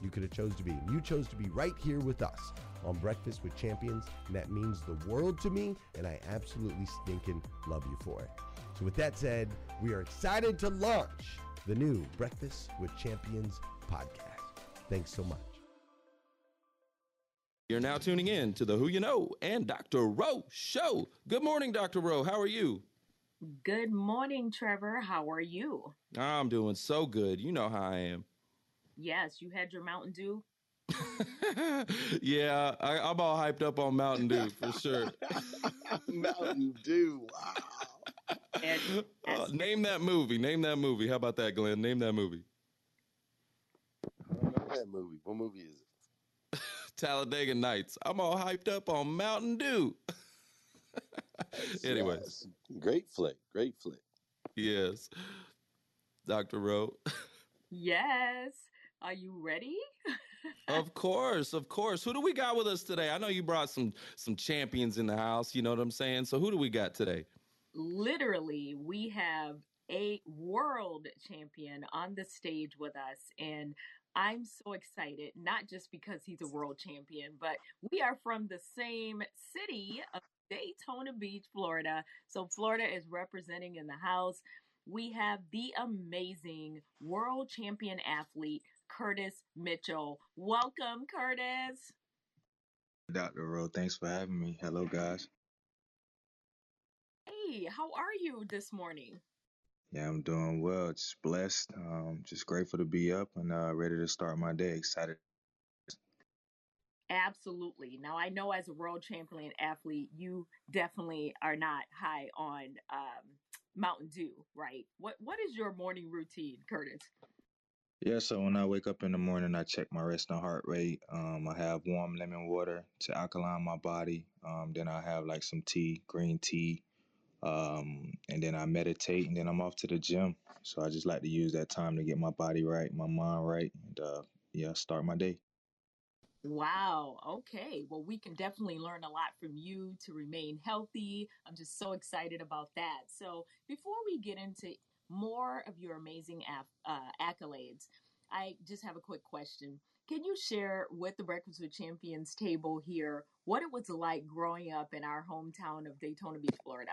you could have chose to be. You chose to be right here with us on Breakfast with Champions, and that means the world to me, and I absolutely stinking love you for it. So with that said, we are excited to launch the new Breakfast with Champions podcast. Thanks so much. You're now tuning in to the Who You Know and Dr. Rowe Show. Good morning, Dr. Rowe. How are you? Good morning, Trevor. How are you? I'm doing so good. You know how I am. Yes, you had your Mountain Dew. yeah, I, I'm all hyped up on Mountain Dew for sure. Mountain Dew. Wow. And Uh, name that movie. Name that movie. How about that, Glenn? Name that movie. I don't know that movie. What movie is it? Talladega Nights. I'm all hyped up on Mountain Dew. Anyways, Yes. Great flick. Great flick. yes. Dr. Rowe. yes. Are you ready? of course, of course. Who do we got with us today? I know you brought some some champions in the house, you know what I'm saying? So who do we got today? Literally, we have a world champion on the stage with us. And I'm so excited, not just because he's a world champion, but we are from the same city of Daytona Beach, Florida. So Florida is representing in the house. We have the amazing world champion athlete, Curtis Mitchell. Welcome, Curtis. Dr. Rowe, thanks for having me. Hello, guys. Hey, how are you this morning? Yeah, I'm doing well. Just blessed. Um, just grateful to be up and uh, ready to start my day. Excited. Absolutely. Now, I know as a world champion athlete, you definitely are not high on um, Mountain Dew, right? What What is your morning routine, Curtis? Yeah, so when I wake up in the morning, I check my resting heart rate. Um, I have warm lemon water to alkaline my body. Um, then I have like some tea, green tea, um, and then I meditate, and then I'm off to the gym. So I just like to use that time to get my body right, my mind right, and uh, yeah, start my day. Wow. Okay. Well, we can definitely learn a lot from you to remain healthy. I'm just so excited about that. So, before we get into more of your amazing uh, accolades, I just have a quick question. Can you share with the Breakfast with Champions table here what it was like growing up in our hometown of Daytona Beach, Florida?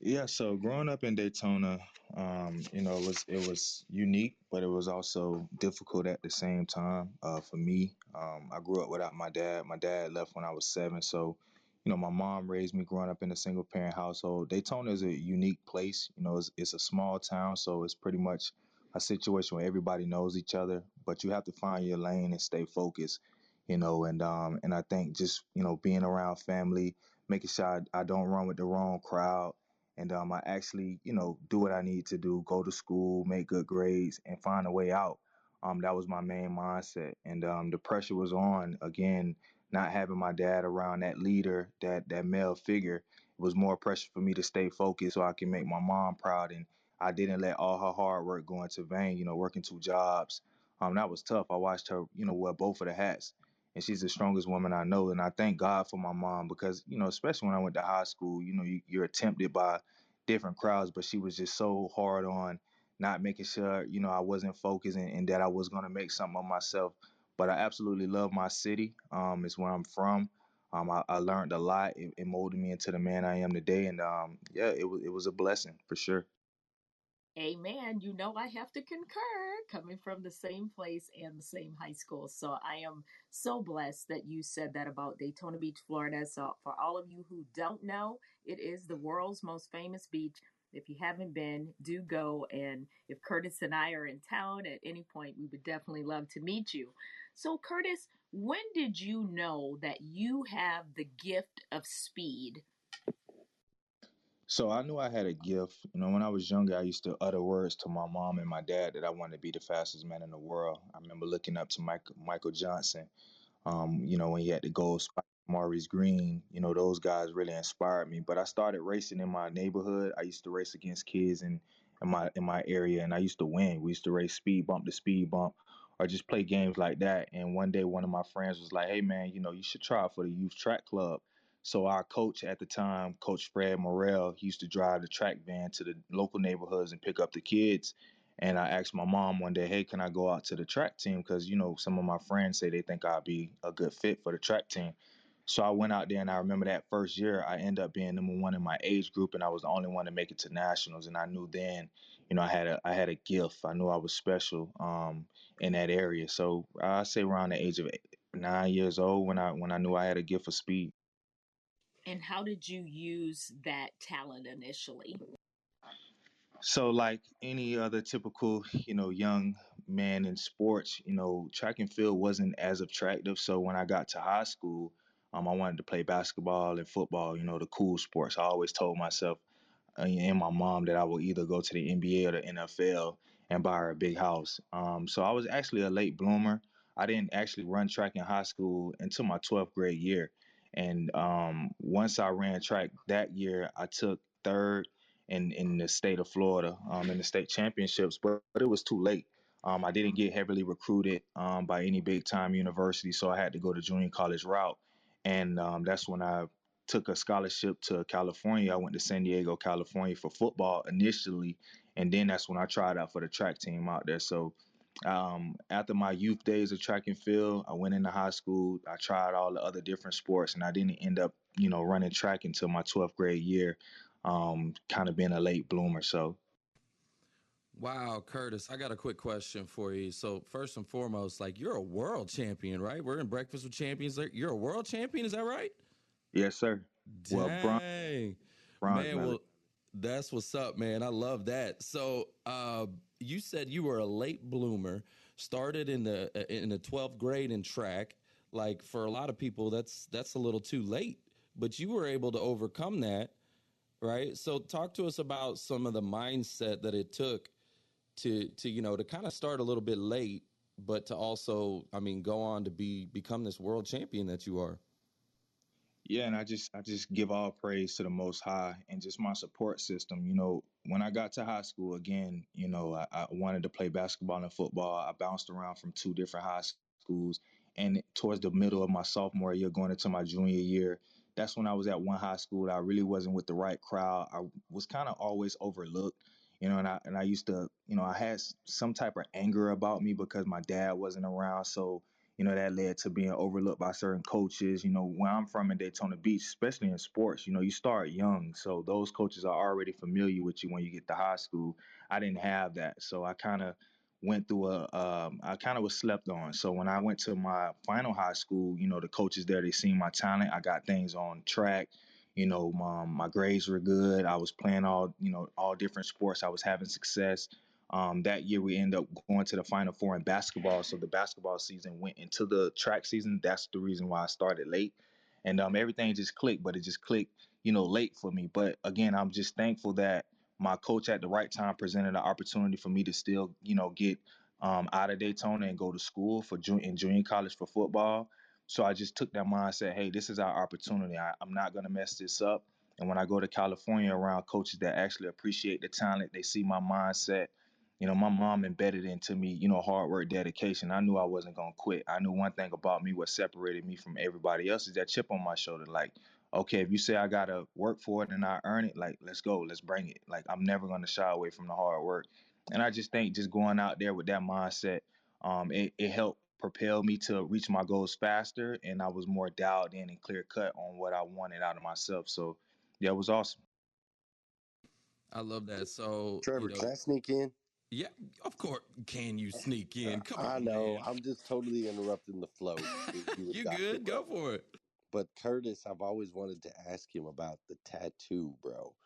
Yeah, so growing up in Daytona, um, you know, it was it was unique, but it was also difficult at the same time. Uh, for me, um, I grew up without my dad. My dad left when I was seven, so you know, my mom raised me growing up in a single parent household. Daytona is a unique place. You know, it's, it's a small town, so it's pretty much a situation where everybody knows each other, but you have to find your lane and stay focused. You know, and um, and I think just you know being around family, making sure I, I don't run with the wrong crowd and um, I actually, you know, do what I need to do, go to school, make good grades, and find a way out. Um, that was my main mindset, and um, the pressure was on again. Not having my dad around, that leader, that that male figure, it was more pressure for me to stay focused so I can make my mom proud. And I didn't let all her hard work go into vain. You know, working two jobs, um, that was tough. I watched her, you know, wear both of the hats and she's the strongest woman I know. And I thank God for my mom because, you know, especially when I went to high school, you know, you, you're tempted by different crowds, but she was just so hard on not making sure, you know, I wasn't focused and, that I was going to make something of myself. But I absolutely love my city. Um, it's where I'm from. Um, I, I learned a lot. It, it, molded me into the man I am today. And um, yeah, it was it was a blessing for sure. Amen. You know, I have to concur coming from the same place and the same high school. So I am so blessed that you said that about Daytona Beach, Florida. So for all of you who don't know, it is the world's most famous beach. If you haven't been, do go. And if Curtis and I are in town at any point, we would definitely love to meet you. So, Curtis, when did you know that you have the gift of speed so I knew I had a gift. You know, when I was younger, I used to utter words to my mom and my dad that I wanted to be the fastest man in the world. I remember looking up to Michael, Michael Johnson. Um, you know, when he had the gold Maurice Greene, You know, those guys really inspired me. But I started racing in my neighborhood. I used to race against kids in, in my in my area, and I used to win. We used to race speed bump to speed bump, or just play games like that. And one day, one of my friends was like, "Hey, man, you know, you should try for the youth track club." So our coach at the time, Coach Fred Morrell, he used to drive the track van to the local neighborhoods and pick up the kids. And I asked my mom one day, "Hey, can I go out to the track team? Because you know some of my friends say they think I'd be a good fit for the track team." So I went out there, and I remember that first year, I ended up being number one in my age group, and I was the only one to make it to nationals. And I knew then, you know, I had a I had a gift. I knew I was special um, in that area. So I say around the age of nine years old when I when I knew I had a gift for speed. And how did you use that talent initially? So, like any other typical, you know, young man in sports, you know, track and field wasn't as attractive. So when I got to high school, um, I wanted to play basketball and football, you know, the cool sports. I always told myself uh, and my mom that I would either go to the NBA or the NFL and buy her a big house. Um, so I was actually a late bloomer. I didn't actually run track in high school until my 12th grade year. And um, once I ran track that year, I took third in in the state of Florida um, in the state championships, but, but it was too late. Um, I didn't get heavily recruited um, by any big time university, so I had to go the junior college route, and um, that's when I took a scholarship to California. I went to San Diego, California for football initially, and then that's when I tried out for the track team out there. So um, after my youth days of track and field, I went into high school. I tried all the other different sports, and I didn't end up, you know, running track until my 12th grade year. Um, kind of being a late bloomer. So, Wow, Curtis, I got a quick question for you. So, first and foremost, like you're a world champion, right? We're in Breakfast with Champions. You're a world champion, is that right? Yes, sir. Dang. Well, bron- bronze man, well, that's what's up, man. I love that. So, uh, you said you were a late bloomer, started in the uh, in the 12th grade in track. Like for a lot of people, that's that's a little too late, but you were able to overcome that, right? So, talk to us about some of the mindset that it took to to you know to kind of start a little bit late, but to also, I mean, go on to be become this world champion that you are. Yeah, and I just I just give all praise to the Most High and just my support system. You know, when I got to high school again, you know, I, I wanted to play basketball and football. I bounced around from two different high schools, and towards the middle of my sophomore year, going into my junior year, that's when I was at one high school. I really wasn't with the right crowd. I was kind of always overlooked you know, and I and I used to, you know, I had some type of anger about me because my dad wasn't around, so you know that led to being overlooked by certain coaches. You know, where I'm from in Daytona Beach, especially in sports, you know, you start young, so those coaches are already familiar with you when you get to high school. I didn't have that, so I kind of went through a um, I kind of was slept on. So when I went to my final high school, you know, the coaches there they seen my talent. I got things on track you know, my, my grades were good. I was playing all, you know, all different sports. I was having success. Um, that year we ended up going to the Final Four in basketball. So the basketball season went into the track season. That's the reason why I started late. And um, everything just clicked, but it just clicked, you know, late for me. But again, I'm just thankful that my coach at the right time presented an opportunity for me to still, you know, get um, out of Daytona and go to school for in junior college for football. So I just took that mindset, hey, this is our opportunity. I, I'm not to mess this up. And when I go to California around coaches that actually appreciate the talent, they see my mindset. You know, my mom embedded into me, you know, hard work, dedication. I knew I wasn't going to quit. I knew one thing about me, what separated me from everybody else is that chip on my shoulder. Like, okay, if you say I got to work for it and I earn it, like, let's go, let's bring it. Like, I'm never going to shy away from the hard work. And I just think just going out there with that mindset, um, it, it helped propelled me to reach my goals faster and I was more dialed in and clear cut on what I wanted out of myself. So yeah, it was awesome. I love that. So Trevor, you know, can I sneak in? Yeah, of course. Can you sneak in? Come I on. know. Man. I'm just totally interrupting the flow. You, you good? Go for it. But Curtis, I've always wanted to ask him about the tattoo, bro.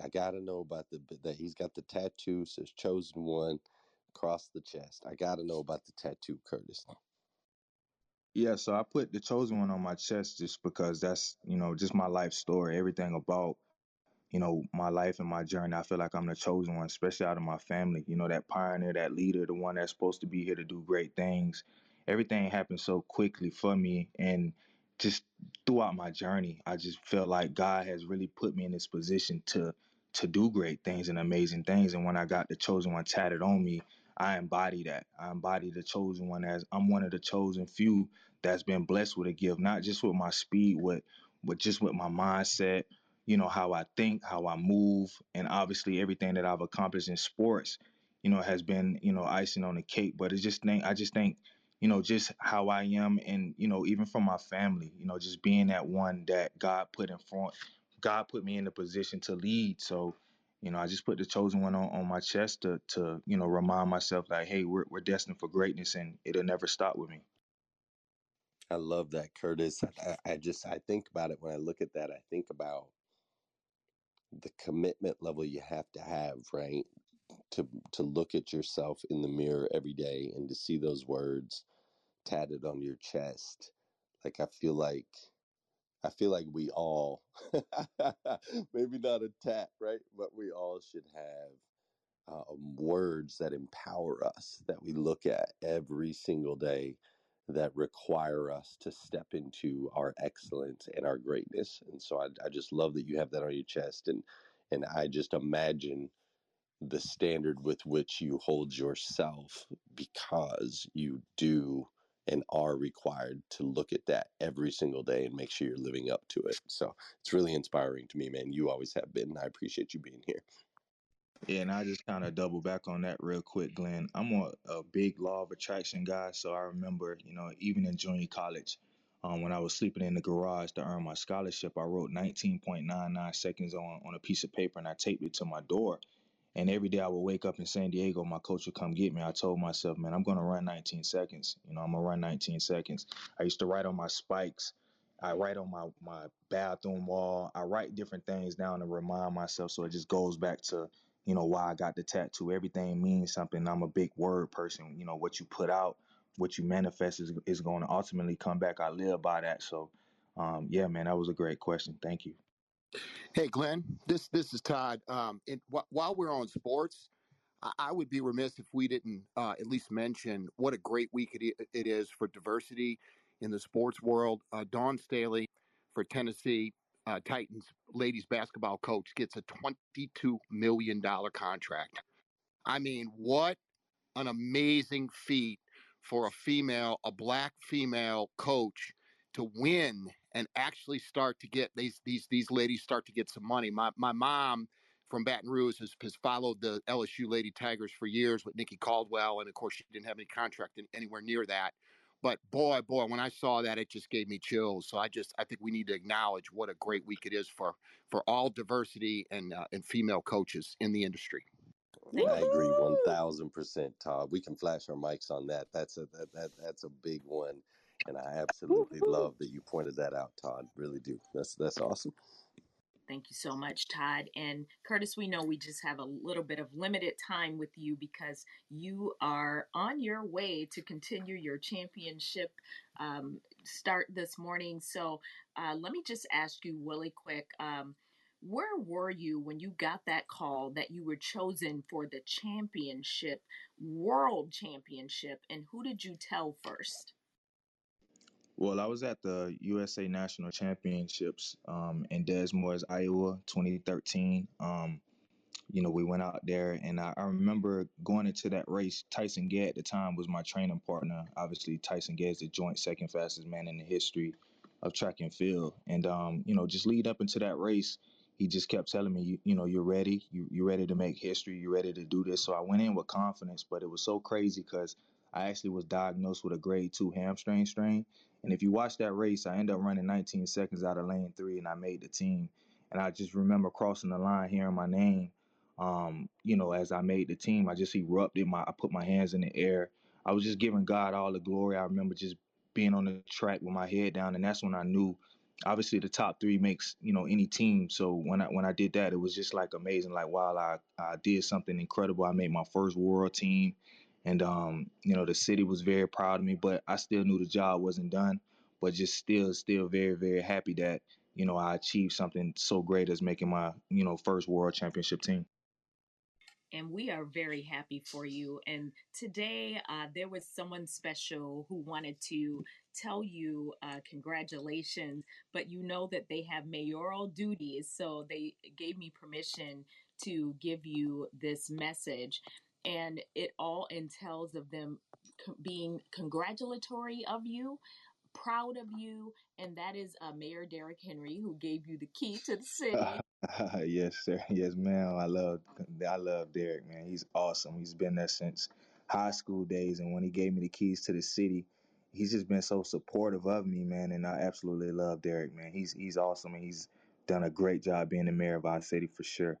I gotta know about the that he's got the tattoo says chosen one across the chest. I got to know about the tattoo, Curtis. Yeah, so I put the chosen one on my chest just because that's, you know, just my life story, everything about, you know, my life and my journey. I feel like I'm the chosen one, especially out of my family. You know, that pioneer, that leader, the one that's supposed to be here to do great things. Everything happened so quickly for me. And just throughout my journey, I just felt like God has really put me in this position to to do great things and amazing things. And when I got the chosen one tatted on me, I embody that. I embody the chosen one as I'm one of the chosen few that's been blessed with a gift, not just with my speed, with but just with my mindset, you know, how I think, how I move, and obviously everything that I've accomplished in sports, you know, has been, you know, icing on the cake. But it's just think I just think, you know, just how I am and, you know, even from my family, you know, just being that one that God put in front God put me in the position to lead. So you know, I just put the chosen one on, on my chest to, to, you know, remind myself like, hey, we're, we're destined for greatness and it'll never stop with me. I love that, Curtis. I, I just, I think about it when I look at that, I think about the commitment level you have to have, right? To, to look at yourself in the mirror every day and to see those words tatted on your chest. Like, I feel like I feel like we all, maybe not a tat, right? But we all should have uh, words that empower us, that we look at every single day, that require us to step into our excellence and our greatness. And so I, I just love that you have that on your chest. And, and I just imagine the standard with which you hold yourself because you do and are required to look at that every single day and make sure you're living up to it. So it's really inspiring to me, man. You always have been. I appreciate you being here. Yeah, and I just kind of double back on that real quick, Glenn. I'm a, a, big law of attraction guy, so I remember, you know, even in junior college, um, when I was sleeping in the garage to earn my scholarship, I wrote 19.99 seconds on on a piece of paper and I taped it to my door. And every day I would wake up in San Diego, my coach would come get me. I told myself, man, I'm going to run 19 seconds. You know, I'm going to run 19 seconds. I used to write on my spikes. I write on my, my bathroom wall. I write different things down to remind myself. So it just goes back to, you know, why I got the tattoo. Everything means something. I'm a big word person. You know, what you put out, what you manifest is, is going to ultimately come back. I live by that. So, um, yeah, man, that was a great question. Thank you. Hey, Glenn, this this is Todd. Um, and wh- while we're on sports, I, I would be remiss if we didn't uh, at least mention what a great week it, it is for diversity in the sports world. Uh, Dawn Staley for Tennessee uh, Titans ladies basketball coach gets a $22 million contract. I mean, what an amazing feat for a female, a black female coach to win and actually start to get these these these ladies start to get some money. My my mom from Baton Rouge has, has followed the LSU Lady Tigers for years with Nikki Caldwell, and of course she didn't have any contract in, anywhere near that. But boy, boy, when I saw that, it just gave me chills. So I just I think we need to acknowledge what a great week it is for for all diversity and uh, and female coaches in the industry. I agree one thousand percent, Todd. We can flash our mics on that. That's a that, that that's a big one, and I absolutely love that you pointed that out, Todd. Really do. That's that's awesome. Thank you so much, Todd. And Curtis, we know we just have a little bit of limited time with you because you are on your way to continue your championship um, start this morning. So uh, let me just ask you really quick. Um, where were you when you got that call that you were chosen for the championship, world championship, and who did you tell first? Well, I was at the USA National Championships um, in Des Moines, Iowa, 2013. Um, you know, we went out there, and I, I, remember going into that race. Tyson Gay at the time was my training partner. Obviously, Tyson Gay is the joint second fastest man in the history of track and field. And um, you know, just lead up into that race, he just kept telling me, you, you know, you're ready. You, you're ready to make history. You're ready to do this. So I went in with confidence, but it was so crazy because I actually was diagnosed with a grade two hamstring strain. And if you watch that race, I end up running 19 seconds out of lane three, and I made the team. And I just remember crossing the line, hearing my name. Um, you know, as I made the team, I just erupted. My, I put my hands in the air. I was just giving God all the glory. I remember just being on the track with my head down, and that's when I knew obviously the top three makes you know any team. So when I when I did that, it was just like amazing. Like wow, I I did something incredible. I made my first world team, and um you know the city was very proud of me. But I still knew the job wasn't done. But just still still very very happy that you know I achieved something so great as making my you know first world championship team and we are very happy for you. And today, uh, there was someone special who wanted to tell you uh, congratulations, but you know that they have mayoral duties, so they gave me permission to give you this message. And it all entails of them being congratulatory of you, proud of you, and that is uh, Mayor Derrick Henry who gave you the key to the city. yes, sir. Yes, ma'am. I love I love Derrick, man. He's awesome. He's been there since high school days, and when he gave me the keys to the city, he's just been so supportive of me, man. And I absolutely love Derrick man. He's he's awesome, and he's done a great job being the mayor of our city for sure.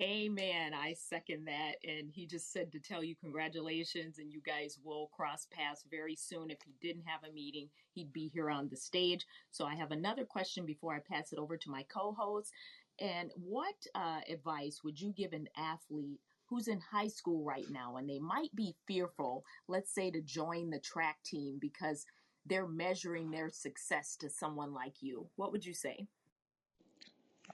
Amen. I second that. And he just said to tell you congratulations, and you guys will cross paths very soon. If he didn't have a meeting, he'd be here on the stage. So I have another question before I pass it over to my co host. And what uh, advice would you give an athlete who's in high school right now and they might be fearful, let's say, to join the track team because they're measuring their success to someone like you? What would you say?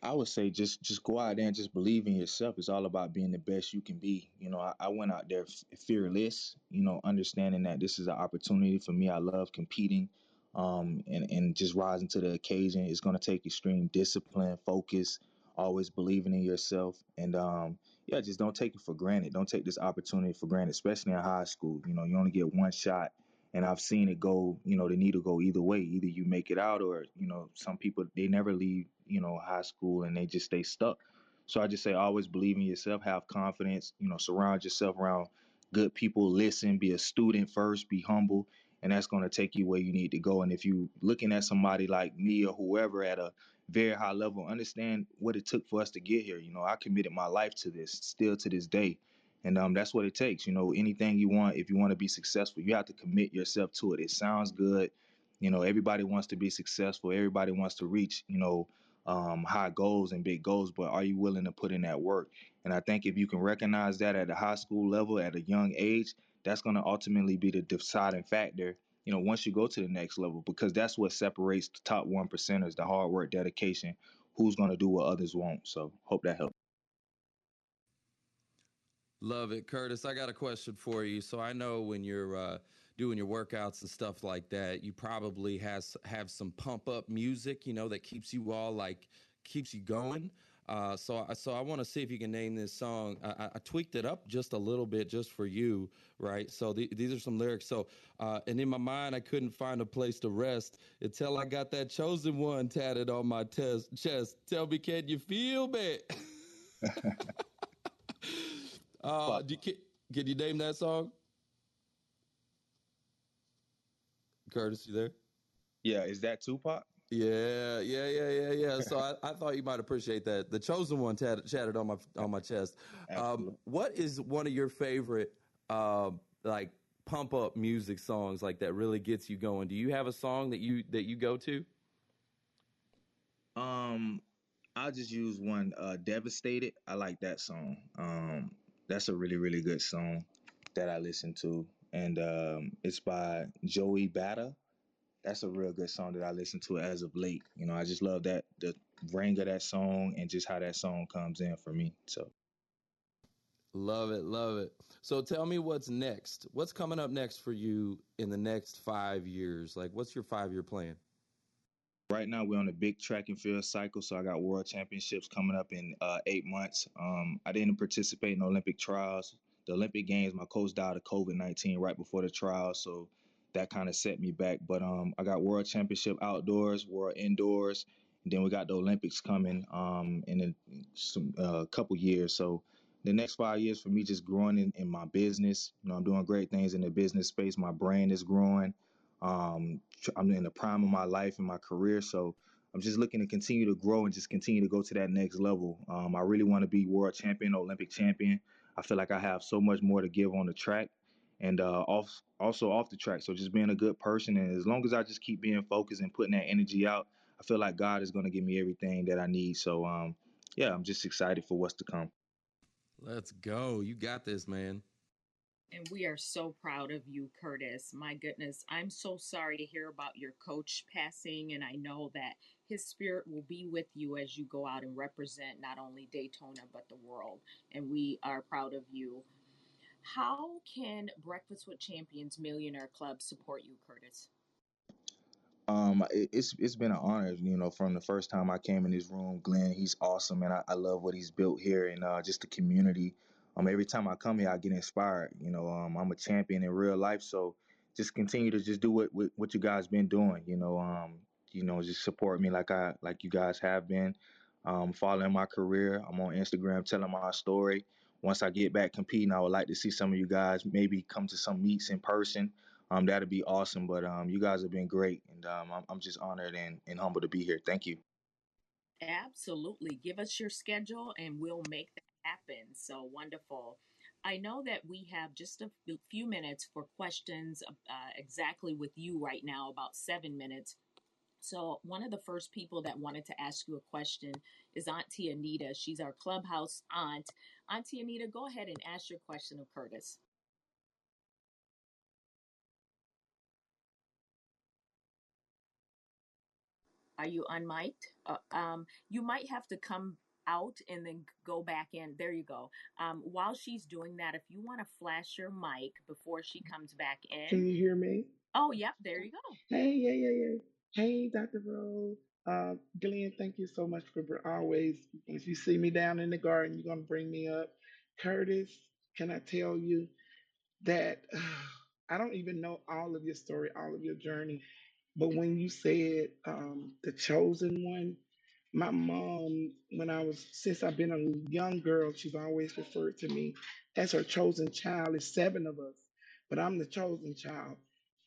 I would say just just go out there and just believe in yourself. It's all about being the best you can be. You know, I, I went out there f- fearless. You know, understanding that this is an opportunity for me. I love competing, um, and and just rising to the occasion. It's going to take extreme discipline, focus, always believing in yourself, and um, yeah, just don't take it for granted. Don't take this opportunity for granted, especially in high school. You know, you only get one shot and I've seen it go, you know, the needle go either way. Either you make it out or, you know, some people they never leave, you know, high school and they just stay stuck. So I just say always believe in yourself, have confidence, you know, surround yourself around good people, listen, be a student first, be humble, and that's going to take you where you need to go. And if you looking at somebody like me or whoever at a very high level, understand what it took for us to get here. You know, I committed my life to this, still to this day. And um, that's what it takes. You know, anything you want, if you want to be successful, you have to commit yourself to it. It sounds good. You know, everybody wants to be successful. Everybody wants to reach, you know, um, high goals and big goals, but are you willing to put in that work? And I think if you can recognize that at a high school level, at a young age, that's going to ultimately be the deciding factor you know once you go to the next level because that's what separates the top one percenters the hard work dedication who's going to do what others won't. So hope that helps love it. Curtis i got a question for you. So i know when you're uh, doing your workouts and stuff like that you probably has have some pump up music you know that keeps you all like keeps you going uh, so, so I want to see if you can name this song. I, I, tweaked it up just a little bit, just for you, right? So the, these are some lyrics. So, uh, and in my mind, I couldn't find a place to rest until I got that chosen one tatted on my test, chest. Tell me, can you feel me? uh, you, can, can you name that song? Curtis, you there? Yeah, is that Tupac? Yeah, yeah, yeah, yeah, yeah. So I, I thought you might appreciate that. The chosen one chatted on my on my chest. Um, what is one of your favorite uh, like pump up music songs like that really gets you going? Do you have a song that you that you go to? Um, I'll just use one. Uh, Devastated. I like that song. Um, that's a really really good song that I listen to, and um, it's by Joey Bada that's a real good song that I listen to as of late. You know, I just love that the ring of that song and just how that song comes in for me. So love it, love it. So tell me what's next. What's coming up next for you in the next five years? Like, what's your five year plan? Right now, we're on a big track and field cycle. So I got world championships coming up in uh, eight months. Um, I didn't participate in Olympic trials. The Olympic Games, my coach died of COVID 19 right before the trial. So that kind of set me back. But um, I got World Championship outdoors, World indoors, and then we got the Olympics coming um, in a uh, couple years. So the next five years for me, just growing in, in, my business. You know, I'm doing great things in the business space. My brand is growing. Um, I'm in the prime of my life and my career, so I'm just looking to continue to grow and just continue to go to that next level. Um, I really want to be world champion, Olympic champion. I feel like I have so much more to give on the track and uh, off also off the track. So just being a good person, and as long as I just keep being focused and putting that energy out, I feel like God is going to give me everything that I need. So um, yeah, I'm just excited for what's to come. Let's go. You got this, man. And we are so proud of you, Curtis. My goodness, I'm so sorry to hear about your coach passing, and I know that his spirit will be with you as you go out and represent not only Daytona but the world. And we are proud of you. How can Breakfast with Champions Millionaire Club support you, Curtis? Um, it's it's been an honor, you know, from the first time I came in this room. Glenn, he's awesome, and I, I love what he's built here, and uh, just the community. Um, every time I come here, I get inspired. You know, um, I'm a champion in real life, so just continue to just do what what, what you guys been doing. You know, um, you know, just support me like I like you guys have been. Um, following my career, I'm on Instagram telling my story once I get back competing, I would like to see some of you guys maybe come to some meets in person. Um, that'd be awesome. But um, you guys have been great, and um, I'm, I'm just honored and, and humbled to be here. Thank you. Absolutely. Give us your schedule, and we'll make that happen. So wonderful. I know that we have just a few minutes for questions uh, exactly with you right now, about seven minutes. So, one of the first people that wanted to ask you a question is Auntie Anita. She's our clubhouse aunt. Auntie Anita, go ahead and ask your question of Curtis. Are you unmiked? Uh, um, you might have to come out and then go back in. There you go. Um, while she's doing that, if you want to flash your mic before she comes back in. Can you hear me? Oh, yep. There you go. Hey, yeah, yeah, yeah. Hey, Dr. Rose. Uh, Glenn, thank you so much for always, if you see me down in the garden, you're going to bring me up. Curtis, can I tell you that uh, I don't even know all of your story, all of your journey, but when you said um, the chosen one, my mom, when I was, since I've been a young girl, she's always referred to me as her chosen child. It's seven of us, but I'm the chosen child.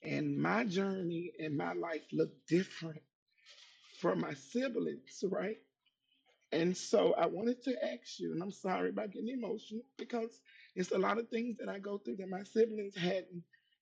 And my journey and my life looked different from my siblings, right? And so I wanted to ask you, and I'm sorry about getting emotional because it's a lot of things that I go through that my siblings hadn't.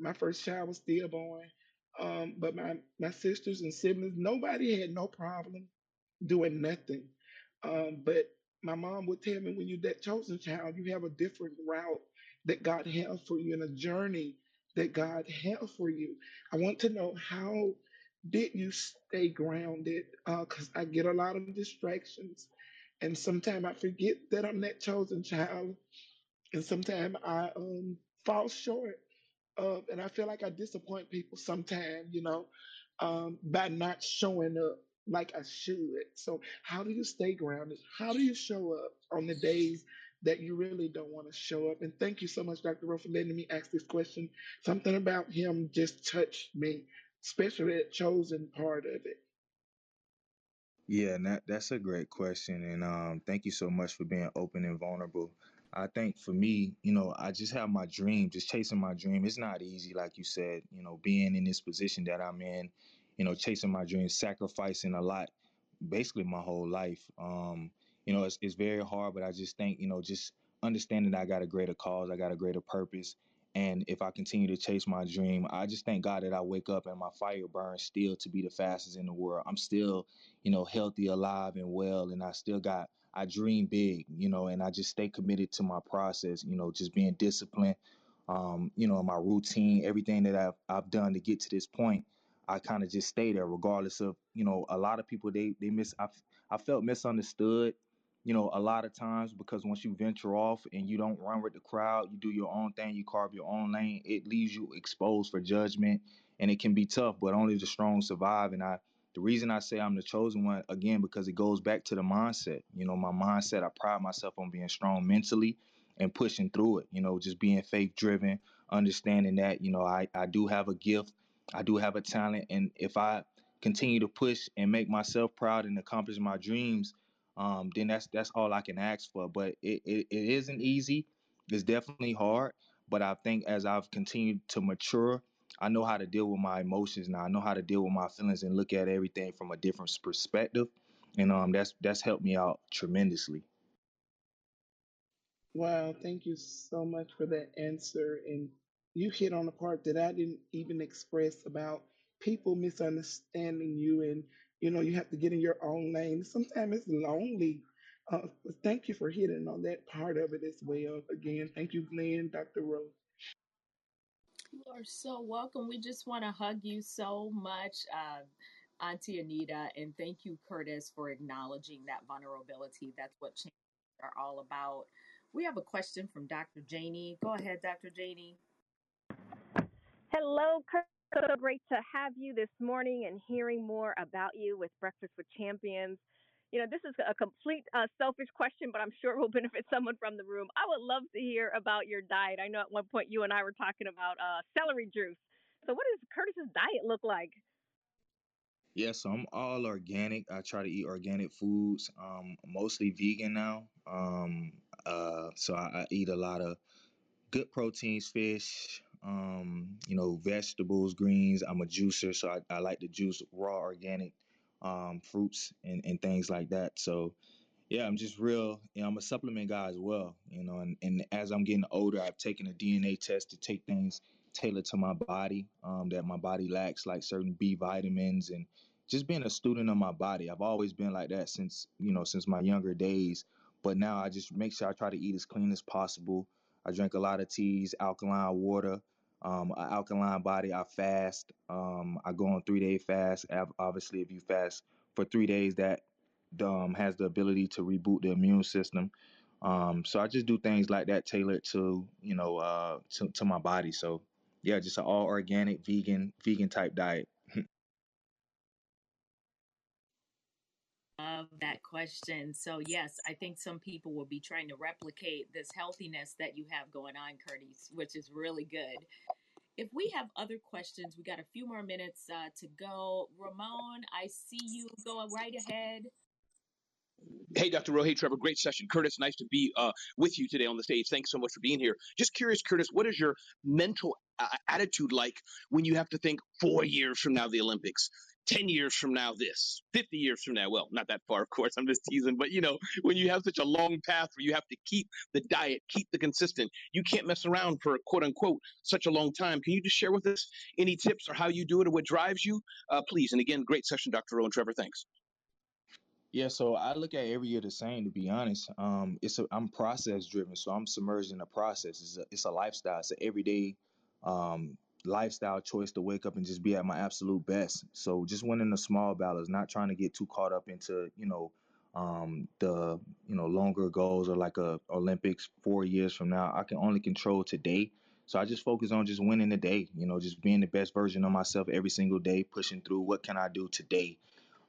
My first child was stillborn. Um, but my, my sisters and siblings, nobody had no problem doing nothing. Um, but my mom would tell me when you're that chosen child, you have a different route that God has for you and a journey that God has for you. I want to know how did you stay grounded? Because I get a lot of distractions, and sometimes I forget that I'm that chosen child, and sometimes I um, fall short and I feel like I disappoint people sometimes, you know, um, by not showing up like I should. So, how do you stay grounded? How do you show up on the days that you really don't want to show up? And thank you so much, Dr. Rowe, for letting me ask this question. Something about him just touched me, especially that chosen part of it. Yeah, that that's a great question, and um, thank you so much for being open and vulnerable. I think for me, you know, I just have my dream, just chasing my dream. It's not easy, like you said, you know, being in this position that I'm in, you know, chasing my dream, sacrificing a lot, basically my whole life. Um, you know, it's it's very hard, but I just think, you know, just understanding that I got a greater cause, I got a greater purpose, and if I continue to chase my dream, I just thank God that I wake up and my fire burns still to be the fastest in the world. I'm still you know, healthy, alive, and well. And I still got, I dream big, you know, and I just stay committed to my process, you know, just being disciplined, um, you know, my routine, everything that I've, I've done to get to this point. I kind of just stay there regardless of, you know, a lot of people, they, they miss, I, I felt misunderstood, you know, a lot of times because once you venture off and you don't run with the crowd, you do your own thing, you carve your own lane, it leaves you exposed for judgment and it can be tough, but only the strong survive. And I, the reason I say I'm the chosen one again because it goes back to the mindset. You know, my mindset. I pride myself on being strong mentally and pushing through it. You know, just being faith driven, understanding that you know I I do have a gift, I do have a talent, and if I continue to push and make myself proud and accomplish my dreams, um, then that's that's all I can ask for. But it, it, it isn't easy. It's definitely hard. But I think as I've continued to mature I know how to deal with my emotions now. I know how to deal with my feelings and look at everything from a different perspective, and um, that's that's helped me out tremendously. Wow, thank you so much for that answer. And you hit on a part that I didn't even express about people misunderstanding you. And, you know, you have to get in your own lane. Sometimes it's lonely. Uh, thank you for hitting on that part of it as well. Again, thank you, Glenn, Dr. Rose. You are so welcome. We just want to hug you so much, uh, Auntie Anita, and thank you, Curtis, for acknowledging that vulnerability. That's what changes are all about. We have a question from Dr. Janie. Go ahead, Dr. Janie. Hello, Curtis. So great to have you this morning and hearing more about you with Breakfast with Champions you know, this is a complete uh, selfish question, but I'm sure it will benefit someone from the room. I would love to hear about your diet. I know at one point you and I were talking about uh, celery juice. So, what does Curtis's diet look like? Yeah, so I'm all organic. I try to eat organic foods, um, mostly vegan now. Um, uh, so I, I eat a lot of good proteins, fish, um, you know, vegetables, greens. I'm a juicer, so I, I like to juice raw organic um, fruits and, and things like that. So yeah, I'm just real. You know, I'm a supplement guy as well. You know, and, and as I'm getting older, I've taken a DNA test to take things tailored to my body um, that my body lacks, like certain B vitamins, and just being a student of my body. I've always been like that since you know since my younger days. But now I just make sure I try to eat as clean as possible. I drink a lot of teas, alkaline water. Um, an alkaline body. I fast. Um, I go on three day fast. Obviously, if you fast for three days, that um, has the ability to reboot the immune system. Um, so I just do things like that tailored to you know uh, to, to my body. So yeah, just an all organic, vegan, vegan type diet. Love that question. So, yes, I think some people will be trying to replicate this healthiness that you have going on, Curtis, which is really good. If we have other questions, we got a few more minutes uh, to go. Ramon, I see you. Go right ahead. Hey, Dr. Rowe. Hey, Trevor. Great session. Curtis, nice to be uh, with you today on the stage. Thanks so much for being here. Just curious, Curtis, what is your mental uh, attitude like when you have to think four years from now, the Olympics? 10 years from now this 50 years from now well not that far of course i'm just teasing but you know when you have such a long path where you have to keep the diet keep the consistent you can't mess around for quote unquote such a long time can you just share with us any tips or how you do it or what drives you uh, please and again great session dr rowe and trevor thanks yeah, so I look at every year the same. To be honest, um, it's a, I'm process driven, so I'm submerged in the process. It's a, it's a lifestyle. It's an everyday um, lifestyle choice to wake up and just be at my absolute best. So just winning the small battles, not trying to get too caught up into you know um, the you know longer goals or like a Olympics four years from now. I can only control today. So I just focus on just winning the day, you know, just being the best version of myself every single day, pushing through. What can I do today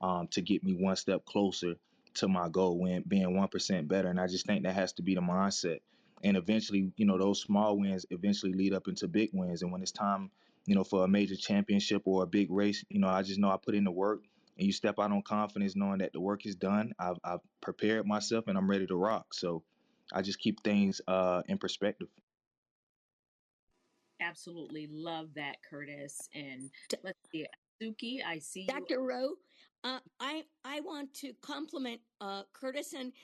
um, to get me one step closer to my goal, when being one percent better? And I just think that has to be the mindset and eventually, you know, those small wins eventually lead up into big wins. And when it's time, you know, for a major championship or a big race, you know, I just know I put in the work and you step out on confidence knowing that the work is done. I've, I've prepared myself and I'm ready to rock. So I just keep things uh, in perspective. Absolutely love that, Curtis. And let's see, Suki, I see Dr. You. Rowe. Uh, I I want to compliment uh, Curtis and to,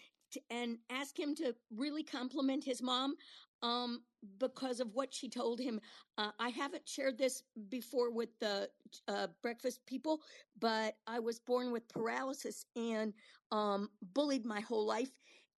and ask him to really compliment his mom um, because of what she told him. Uh, I haven't shared this before with the uh, breakfast people, but I was born with paralysis and um, bullied my whole life.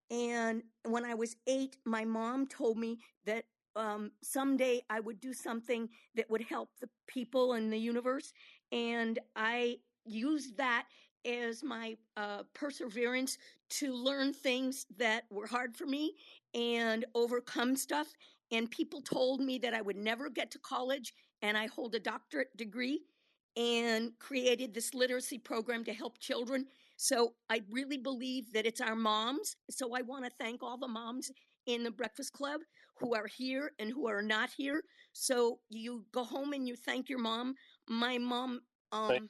And when I was eight, my mom told me that um, someday I would do something that would help the people in the universe. And I used that as my uh, perseverance to learn things that were hard for me and overcome stuff. And people told me that I would never get to college, and I hold a doctorate degree and created this literacy program to help children. So I really believe that it's our moms. So I want to thank all the moms in the Breakfast Club who are here and who are not here. So you go home and you thank your mom. My mom um,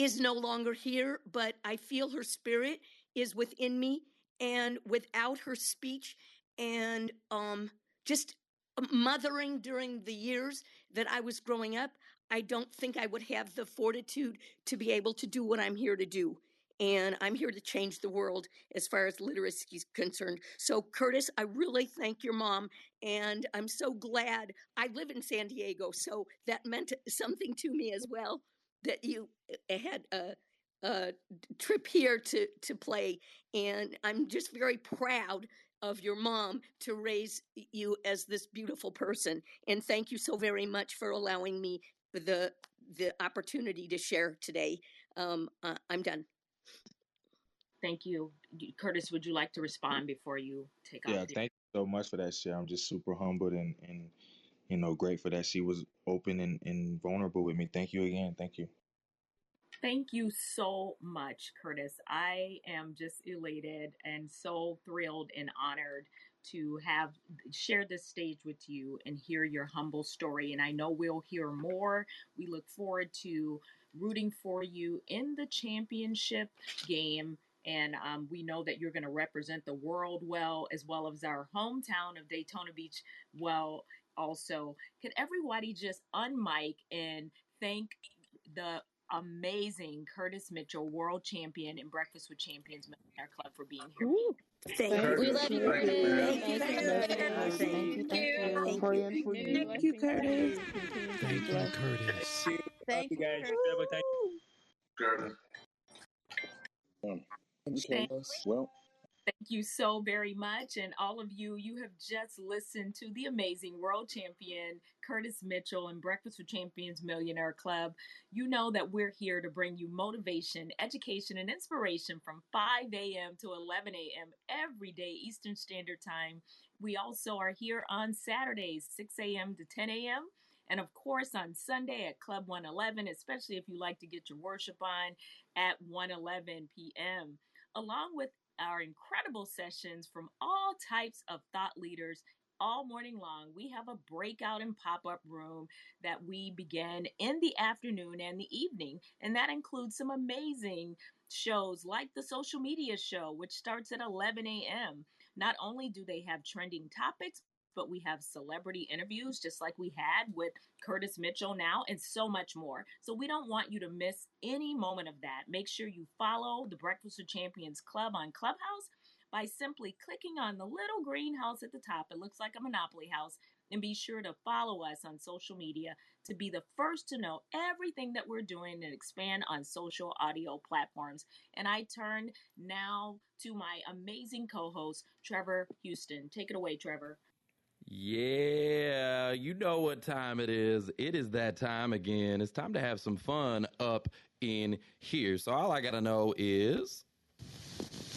is no longer here, but I feel her spirit is within me. And without her speech and um, just mothering during the years that I was growing up, I don't think I would have the fortitude to be able to do what I'm here to do. And I'm here to change the world as far as literacy is concerned. So, Curtis, I really thank your mom. And I'm so glad I live in San Diego. So that meant something to me as well that you uh, had a, a trip here to to play, and I'm just very proud of your mom to raise you as this beautiful person. And thank you so very much for allowing me the the opportunity to share today. Um, uh, I'm done. Thank you, Curtis. Would you like to respond before you take off? Yeah, thank you so much for that share. I'm just super humbled and and you know, grateful that she was open and, and vulnerable with me. Thank you again. Thank you. Thank you so much, Curtis. I am just elated and so thrilled and honored to have shared this stage with you and hear your humble story. And I know we'll hear more. We look forward to rooting for you in the championship game. And um, we know that you're going to represent the world well, as well as our hometown of Daytona Beach well also. Can everybody just unmic and thank the amazing Curtis Mitchell, world champion in Breakfast with Champions Millionaire Club for being here. Ooh, thank, thank you. We love you, Curtis. Thank you, Curtis. Thank you. Thank you. Thank you, Curtis. Thank you, Curtis. Thank you, guys. Curtis. Well, Thank you so very much. And all of you, you have just listened to the amazing world champion Curtis Mitchell and Breakfast with Champions Millionaire Club. You know that we're here to bring you motivation, education, and inspiration from 5 a.m. to 11 a.m. every day, Eastern Standard Time. We also are here on Saturdays, 6 a.m. to 10 a.m And of course, on Sunday at Club 111, especially if you like to get your worship on at 111 p.m., along with our incredible sessions from all types of thought leaders all morning long. We have a breakout and pop up room that we begin in the afternoon and the evening, and that includes some amazing shows like the social media show, which starts at 11 a.m. Not only do they have trending topics, but we have celebrity interviews just like we had with Curtis Mitchell now and so much more. So we don't want you to miss any moment of that. Make sure you follow the Breakfast with Champions Club on Clubhouse by simply clicking on the little green house at the top. It looks like a Monopoly house. And be sure to follow us on social media to be the first to know everything that we're doing and expand on social audio platforms. And I turn now to my amazing co host, Trevor Houston. Take it away, Trevor. Yeah, you know what time it is. It is that time again. It's time to have some fun up in here. So all I got to know is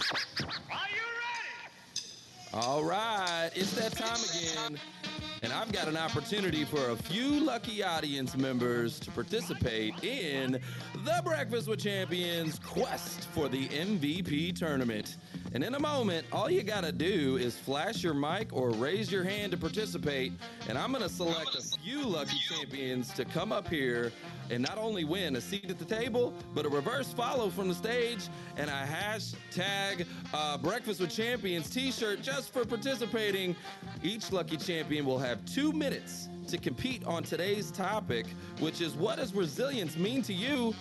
Are you ready? all right, it's that time again. And I've got an opportunity for a few lucky audience members to participate in the Breakfast with Champions quest for the MVP tournament. And in a moment, all you got to do is flash your mic or raise your hand to participate. And I'm going to select a few lucky champions to come up here and not only win a seat at the table, but a reverse follow from the stage and a hashtag uh, Breakfast with Champions t shirt just for participating. Each lucky champion will have two minutes to compete on today's topic, which is what does resilience mean to you?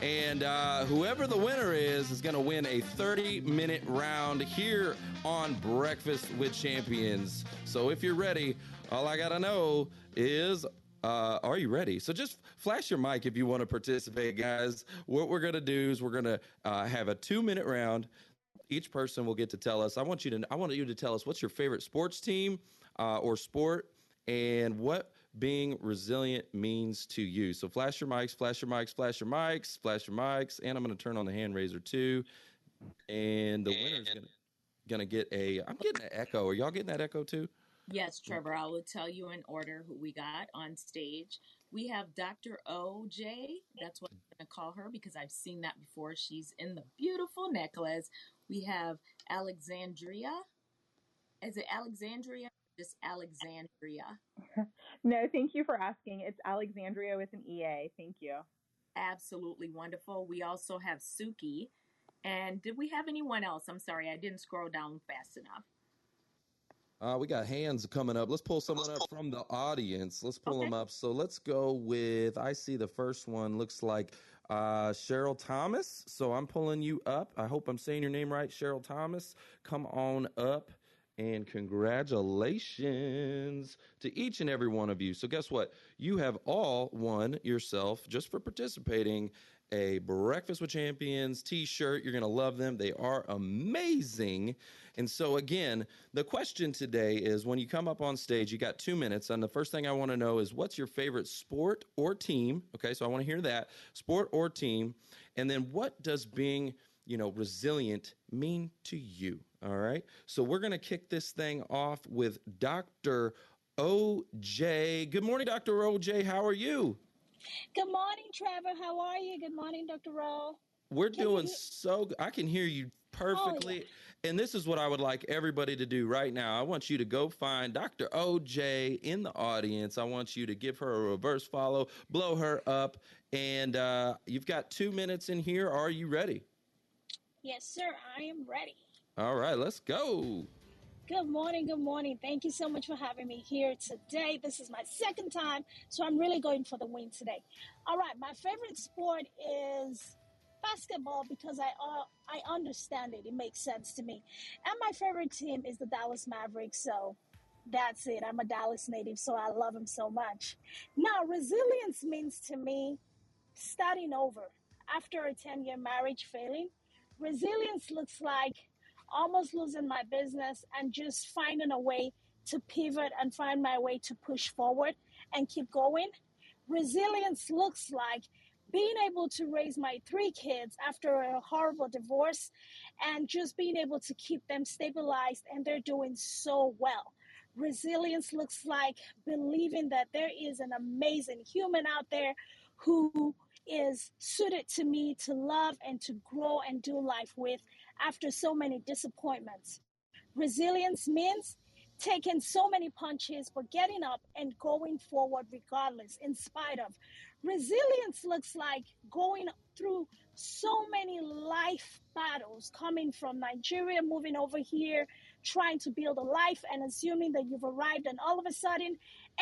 And uh, whoever the winner is is going to win a 30 minute round here on Breakfast with Champions. So if you're ready, all I got to know is uh, are you ready? So just flash your mic if you want to participate, guys. What we're going to do is we're going to uh, have a two minute round. Each person will get to tell us. I want you to. I want you to tell us what's your favorite sports team uh, or sport, and what being resilient means to you. So flash your mics, flash your mics, flash your mics, flash your mics, and I'm going to turn on the hand raiser too. And the winner is going to going to get a. I'm getting an echo. Are y'all getting that echo too? Yes, Trevor. I will tell you in order who we got on stage. We have Dr. OJ. That's what I'm going to call her because I've seen that before. She's in the beautiful necklace. We have Alexandria. Is it Alexandria? Just Alexandria. no, thank you for asking. It's Alexandria with an EA. Thank you. Absolutely wonderful. We also have Suki. And did we have anyone else? I'm sorry, I didn't scroll down fast enough. Uh, we got hands coming up. Let's pull someone up from the audience. Let's pull okay. them up. So let's go with. I see the first one looks like uh, Cheryl Thomas. So I'm pulling you up. I hope I'm saying your name right, Cheryl Thomas. Come on up. And congratulations to each and every one of you. So, guess what? You have all won yourself just for participating a Breakfast with Champions t shirt. You're going to love them. They are amazing. And so, again, the question today is when you come up on stage, you got two minutes. And the first thing I want to know is what's your favorite sport or team? Okay, so I want to hear that sport or team. And then what does being you know, resilient mean to you? All right. So we're going to kick this thing off with Dr. OJ. Good morning, Dr. OJ. How are you? Good morning, Trevor. How are you? Good morning, Dr. Rowe. We're can doing so good. I can hear you perfectly. Oh, yeah. And this is what I would like everybody to do right now. I want you to go find Dr. OJ in the audience. I want you to give her a reverse follow, blow her up. And uh, you've got two minutes in here. Are you ready? Yes, sir. I am ready. All right, let's go. Good morning. Good morning. Thank you so much for having me here today. This is my second time, so I'm really going for the win today. All right, my favorite sport is basketball because I uh, I understand it. It makes sense to me. And my favorite team is the Dallas Mavericks. So that's it. I'm a Dallas native, so I love them so much. Now, resilience means to me starting over after a 10 year marriage failing resilience looks like almost losing my business and just finding a way to pivot and find my way to push forward and keep going. Resilience looks like being able to raise my three kids after a horrible divorce and just being able to keep them stabilized and they're doing so well. Resilience looks like believing that there is an amazing human out there who is suited to me to love and to grow and do life with after so many disappointments. Resilience means taking so many punches, but getting up and going forward regardless, in spite of. Resilience looks like going through so many life battles coming from Nigeria, moving over here, trying to build a life and assuming that you've arrived, and all of a sudden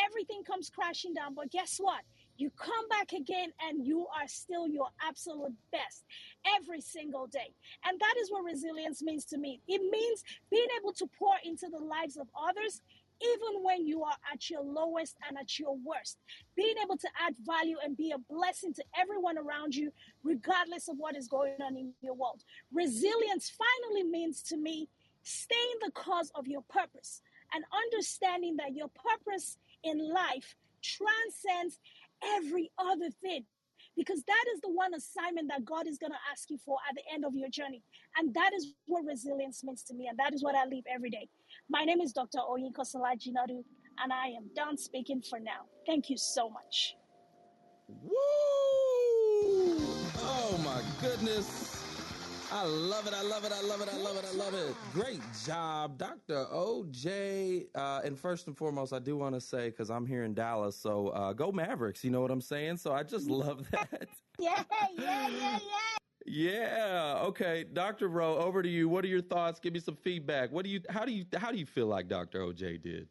everything comes crashing down. But guess what? You come back again and you are still your absolute best every single day. And that is what resilience means to me. It means being able to pour into the lives of others even when you are at your lowest and at your worst. Being able to add value and be a blessing to everyone around you, regardless of what is going on in your world. Resilience finally means to me staying the cause of your purpose and understanding that your purpose in life transcends every other thing because that is the one assignment that God is going to ask you for at the end of your journey. And that is what resilience means to me. And that is what I live every day. My name is Dr. Oyinka Salajinadu, and I am done speaking for now. Thank you so much. Woo! Oh my goodness. I love it. I love it. I love it. I love it. I love it. Great job, Dr. OJ. Uh, and first and foremost, I do want to say, because I'm here in Dallas, so uh, go Mavericks. You know what I'm saying? So I just love that. yeah, yeah, yeah, yeah. Yeah. Okay, Dr. Rowe, over to you. What are your thoughts? Give me some feedback. What do you? How do you? How do you feel like Dr. OJ did?